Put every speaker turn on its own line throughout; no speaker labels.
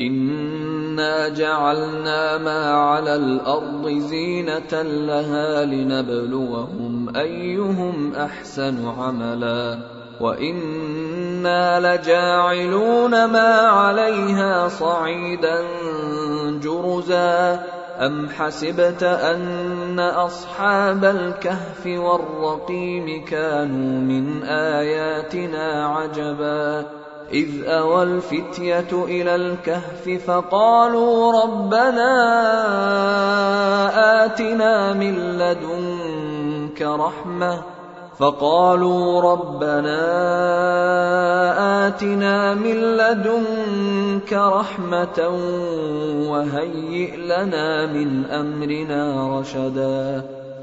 انا جعلنا ما على الأرض زينه لها لنبلوهم ايهم احسن عملا وأنا لجاعلون ما عليها صعيدا جرزا ام حسبت ان اصحاب الكهف والرقيم كانوا من اياتنا عجبا إذ أوى الفتية إلى الكهف فقالوا ربنا آتنا من لدنك رحمة. فقالوا ربنا آتنا من لدنك رحمة وهيئ لنا من أمرنا رشدا.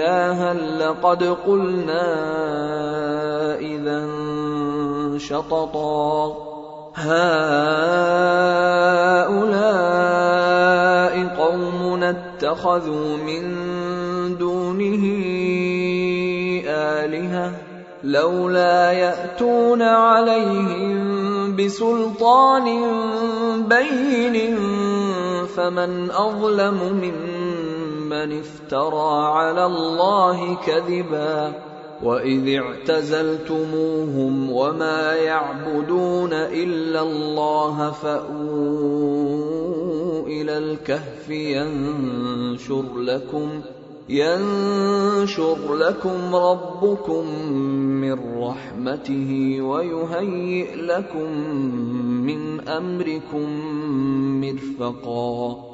لقد قلنا إذا شططا هؤلاء قومنا اتخذوا من دونه آلهة لولا يأتون عليهم بسلطان بين فمن أظلم ممن من افترى على الله كذبا وإذ اعتزلتموهم وما يعبدون إلا الله فأووا إلى الكهف ينشر لكم ينشر لكم ربكم من رحمته ويهيئ لكم من أمركم مرفقا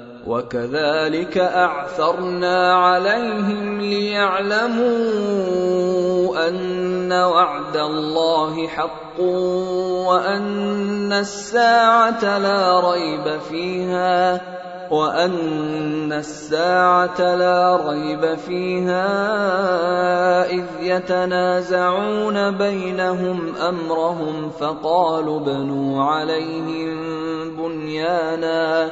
وكذلك أعثرنا عليهم ليعلموا أن وعد الله حق وأن الساعة لا ريب فيها وأن الساعة لا ريب فيها إذ يتنازعون بينهم أمرهم فقالوا بنوا عليهم بنيانا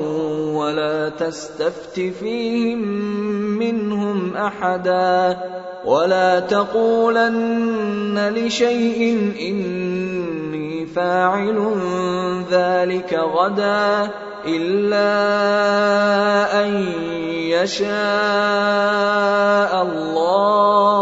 تستفت فيهم منهم أحدا ولا تقولن لشيء إني فاعل ذلك غدا إلا أن يشاء الله.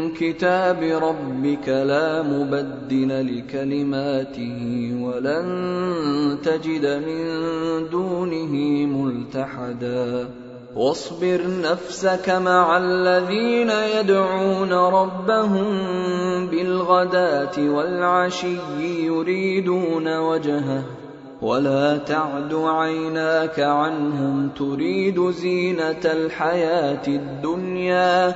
كتاب ربك لا مبدل لكلماته ولن تجد من دونه ملتحدا واصبر نفسك مع الذين يدعون ربهم بالغداه والعشي يريدون وجهه ولا تعد عيناك عنهم تريد زينه الحياة الدنيا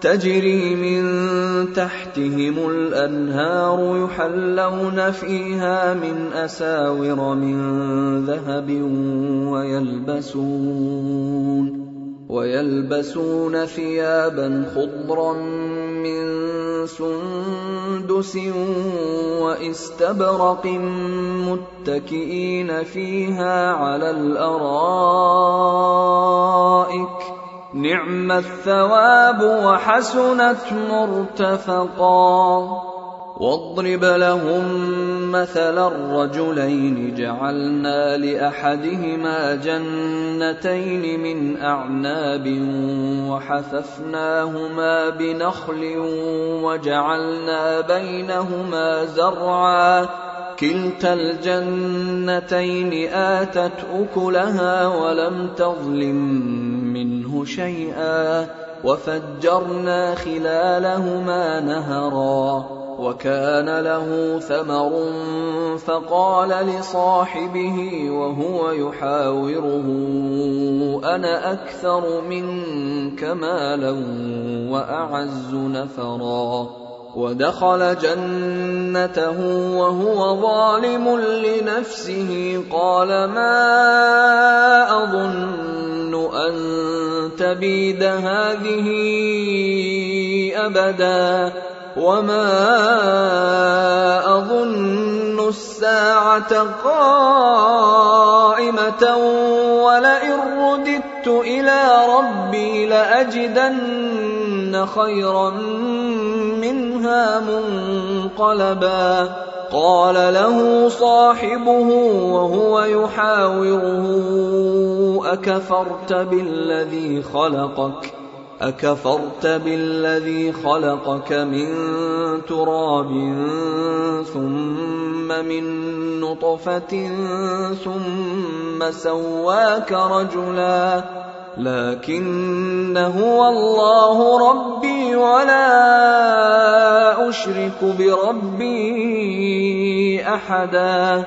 تجري من تحتهم الأنهار يحلون فيها من أساور من ذهب ويلبسون ويلبسون ثيابا خضرا من سندس واستبرق متكئين فيها على الأرائك نعم الثواب وحسنت مرتفقا. واضرب لهم مثل الرجلين جعلنا لأحدهما جنتين من أعناب وحففناهما بنخل وجعلنا بينهما زرعا. كلتا الجنتين آتت أكلها ولم تظلم منه شيئا وفجرنا خلالهما نهرا وكان له ثمر فقال لصاحبه وهو يحاوره أنا أكثر منك مالا وأعز نفرا. ودخل جنته وهو ظالم لنفسه. قال ما أظن أن تبيد هذه أبدا وما أظن الساعة قائمة ولئن رددت إلى ربي لأجدن خيرا منها منقلبا. قال له صاحبه وهو يحاوره أكفرت بالذي خلقك؟ أكفرت بالذي خلقك من تراب ثم من نطفة ثم سواك رجلا لكن هو الله ربي ولا أشرك بربي أحدا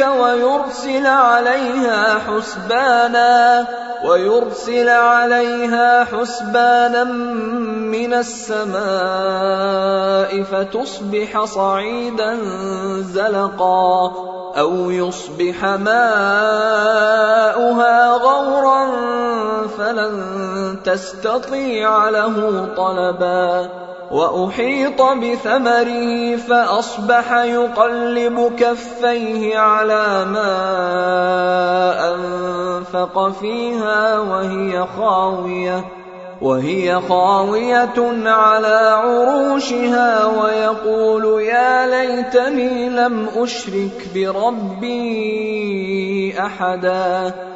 ويرسل عليها حسبانا ويرسل عليها حسبانا من السماء فتصبح صعيدا زلقا أو يصبح ماؤها غورا فلن تستطيع له طلبا. وأحيط بثمره فأصبح يقلب كفيه على ما أنفق فيها وهي خاوية وهي خاوية على عروشها ويقول يا ليتني لم أشرك بربي أحدا.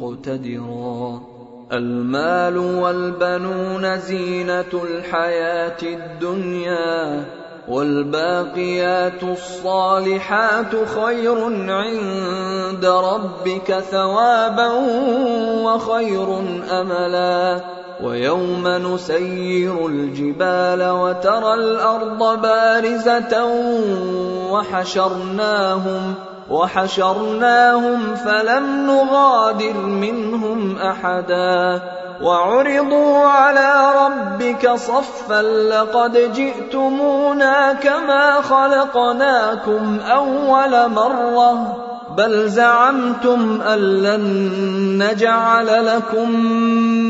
مقتدرا المال والبنون زينة الحياة الدنيا والباقيات الصالحات خير عند ربك ثوابا وخير أملا. ويوم نسير الجبال وترى الأرض بارزة وحشرناهم وحشرناهم فلم نغادر منهم أحدا وعرضوا على ربك صفا لقد جئتمونا كما خلقناكم أول مرة بل زعمتم أن لن نجعل لكم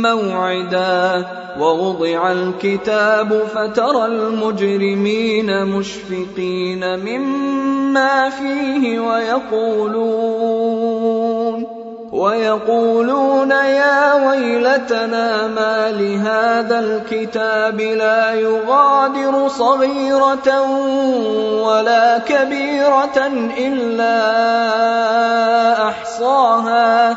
موعدا ووضع الكتاب فترى المجرمين مشفقين مما فيه ويقولون ويقولون يا ويلتنا ما لهذا الكتاب لا يغادر صغيرة ولا كبيرة إلا أحصاها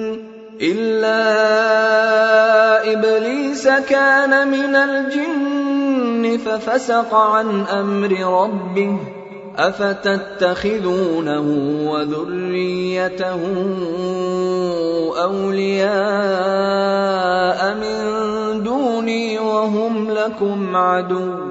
الا ابليس كان من الجن ففسق عن أمر ربه افتتخذونه وذريته اولياء من دوني وهم لكم عدو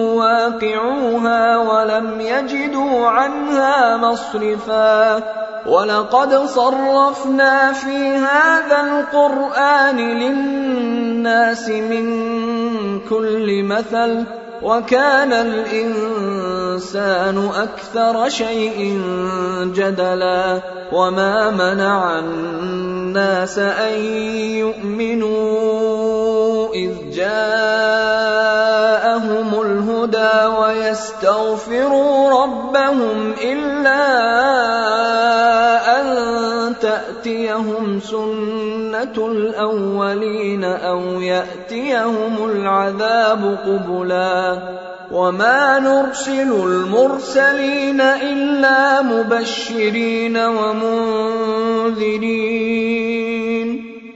مواقعوها ولم يجدوا عنها مصرفا. ولقد صرفنا في هذا القرآن للناس من كل مثل وكان الإنسان أكثر شيء جدلا. وما منع الناس أن يؤمنوا. إذ جاءهم الهدى ويستغفروا ربهم إلا أن تأتيهم سنة الأولين أو يأتيهم العذاب قبلا وما نرسل المرسلين إلا مبشرين ومنذرين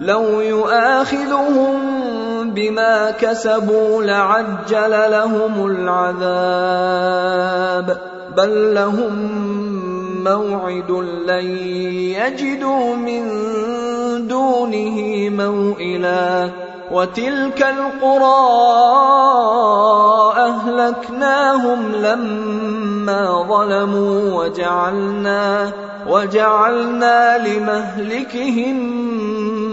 لو يؤاخذهم بما كسبوا لعجل لهم العذاب. بل لهم موعد لن يجدوا من دونه موئلا. وتلك القرى أهلكناهم لما ظلموا وجعلنا وجعلنا لمهلكهم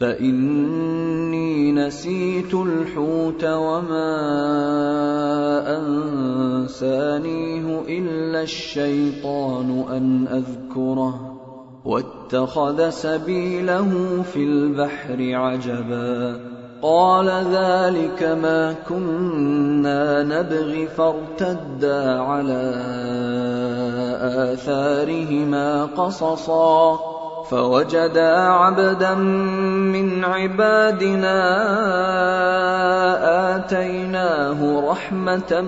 فإني نسيت الحوت وما أنسانيه إلا الشيطان أن أذكره. واتخذ سبيله في البحر عجبا. قال ذلك ما كنا نبغي فارتدا على آثارهما قصصا. فوجدا عبدا من عبادنا آتيناه رحمة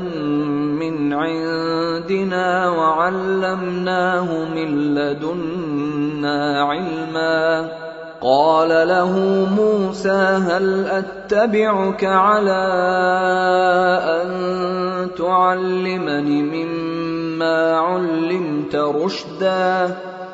من عندنا وعلمناه من لدنا علما. قال له موسى هل أتبعك على أن تعلمني مما علمت رشدا؟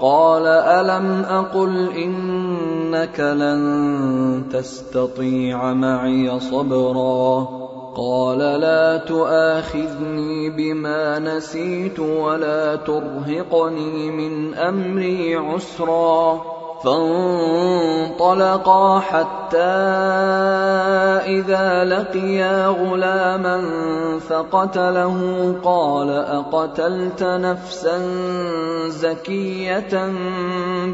قال ألم أقل إنك لن تستطيع معي صبرا قال لا تؤاخذني بما نسيت ولا ترهقني من أمري عسرا فانطلقا حتى إذا لقيا غلاما فقتله قال أقتلت نفسا زكية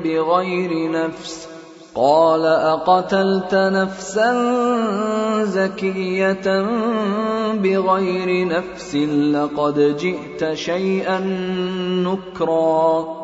بغير نفس؟ قال أقتلت نفسا زكية بغير نفس لقد جئت شيئا نكرا.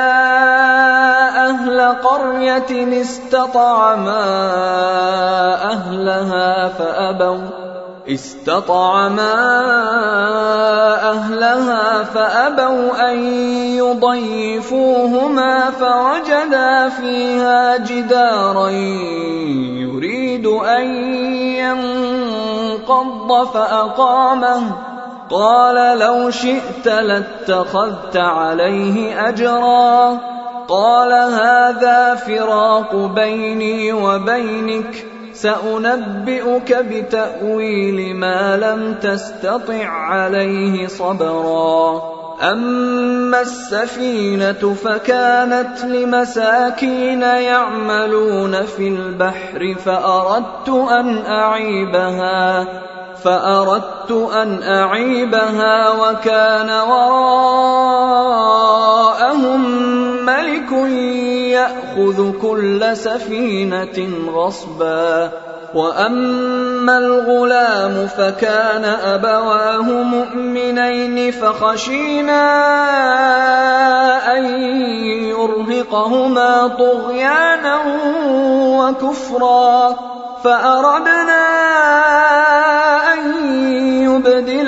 أهل قرية استطعما أهلها فأبوا. استطعما أهلها فأبوا أن يضيفوهما فوجدا فيها جدارا يريد أن ينقض فأقامه. قال لو شئت لاتخذت عليه اجرا. قال هذا فراق بيني وبينك سأنبئك بتأويل ما لم تستطع عليه صبرا. أما السفينة فكانت لمساكين يعملون في البحر فأردت أن أعيبها فأردت أن أعيبها وكان وراءهم ملك يأخذ كل سفينة غصبا. وأما الغلام فكان أبواه مؤمنين فخشينا أن يرهقهما طغيانا وكفرا. فأردنا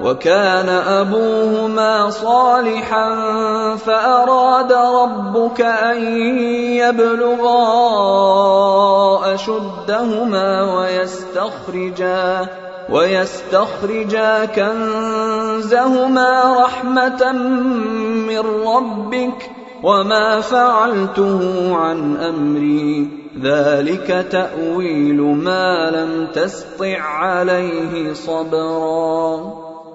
وكان أبوهما صالحا فأراد ربك أن يبلغا أشدهما ويستخرجا ويستخرجا كنزهما رحمة من ربك وما فعلته عن أمري. ذلك تأويل ما لم تسطع عليه صبرا.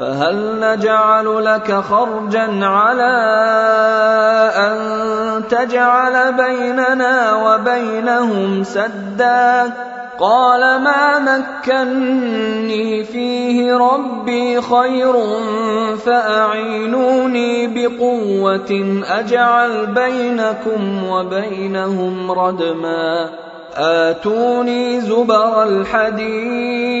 فهل نجعل لك خرجا على أن تجعل بيننا وبينهم سدا؟ قال ما مكني فيه ربي خير فأعينوني بقوة أجعل بينكم وبينهم ردما. آتوني زبر الحديد.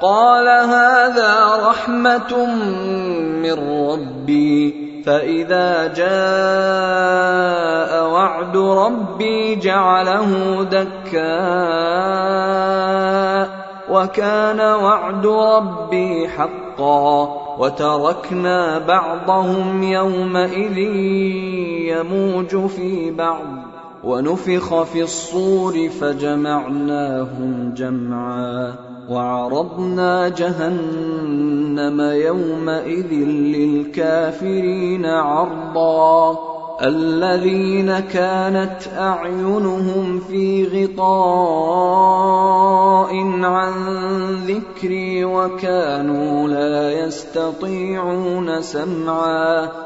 قال هذا رحمة من ربي فإذا جاء وعد ربي جعله دكاء وكان وعد ربي حقا وتركنا بعضهم يومئذ يموج في بعض ونفخ في الصور فجمعناهم جمعا. وعرضنا جهنم يومئذ للكافرين عرضا. الذين كانت أعينهم في غطاء عن ذكري وكانوا لا يستطيعون سمعا.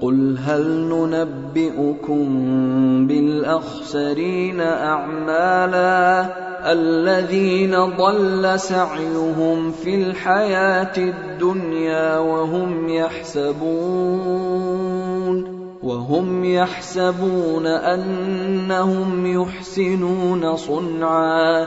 قل هل ننبئكم بالاخسرين اعمالا الذين ضل سعيهم في الحياة الدنيا وهم يحسبون وهم يحسبون انهم يحسنون صنعا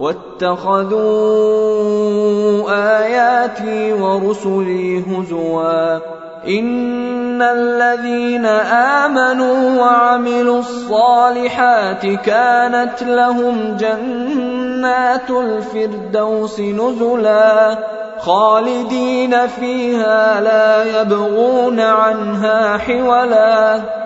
واتخذوا آياتي ورسلي هزوا. إن الذين آمنوا وعملوا الصالحات كانت لهم جنات الفردوس نزلا. خالدين فيها لا يبغون عنها حولا.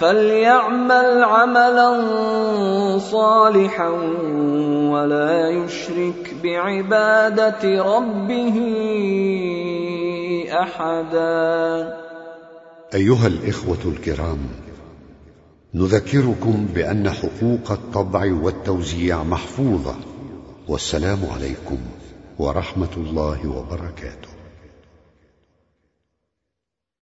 فليعمل عملا صالحا ولا يشرك بعباده ربه احدا.
ايها الاخوه الكرام نذكركم بان حقوق الطبع والتوزيع محفوظه. والسلام عليكم ورحمه الله وبركاته.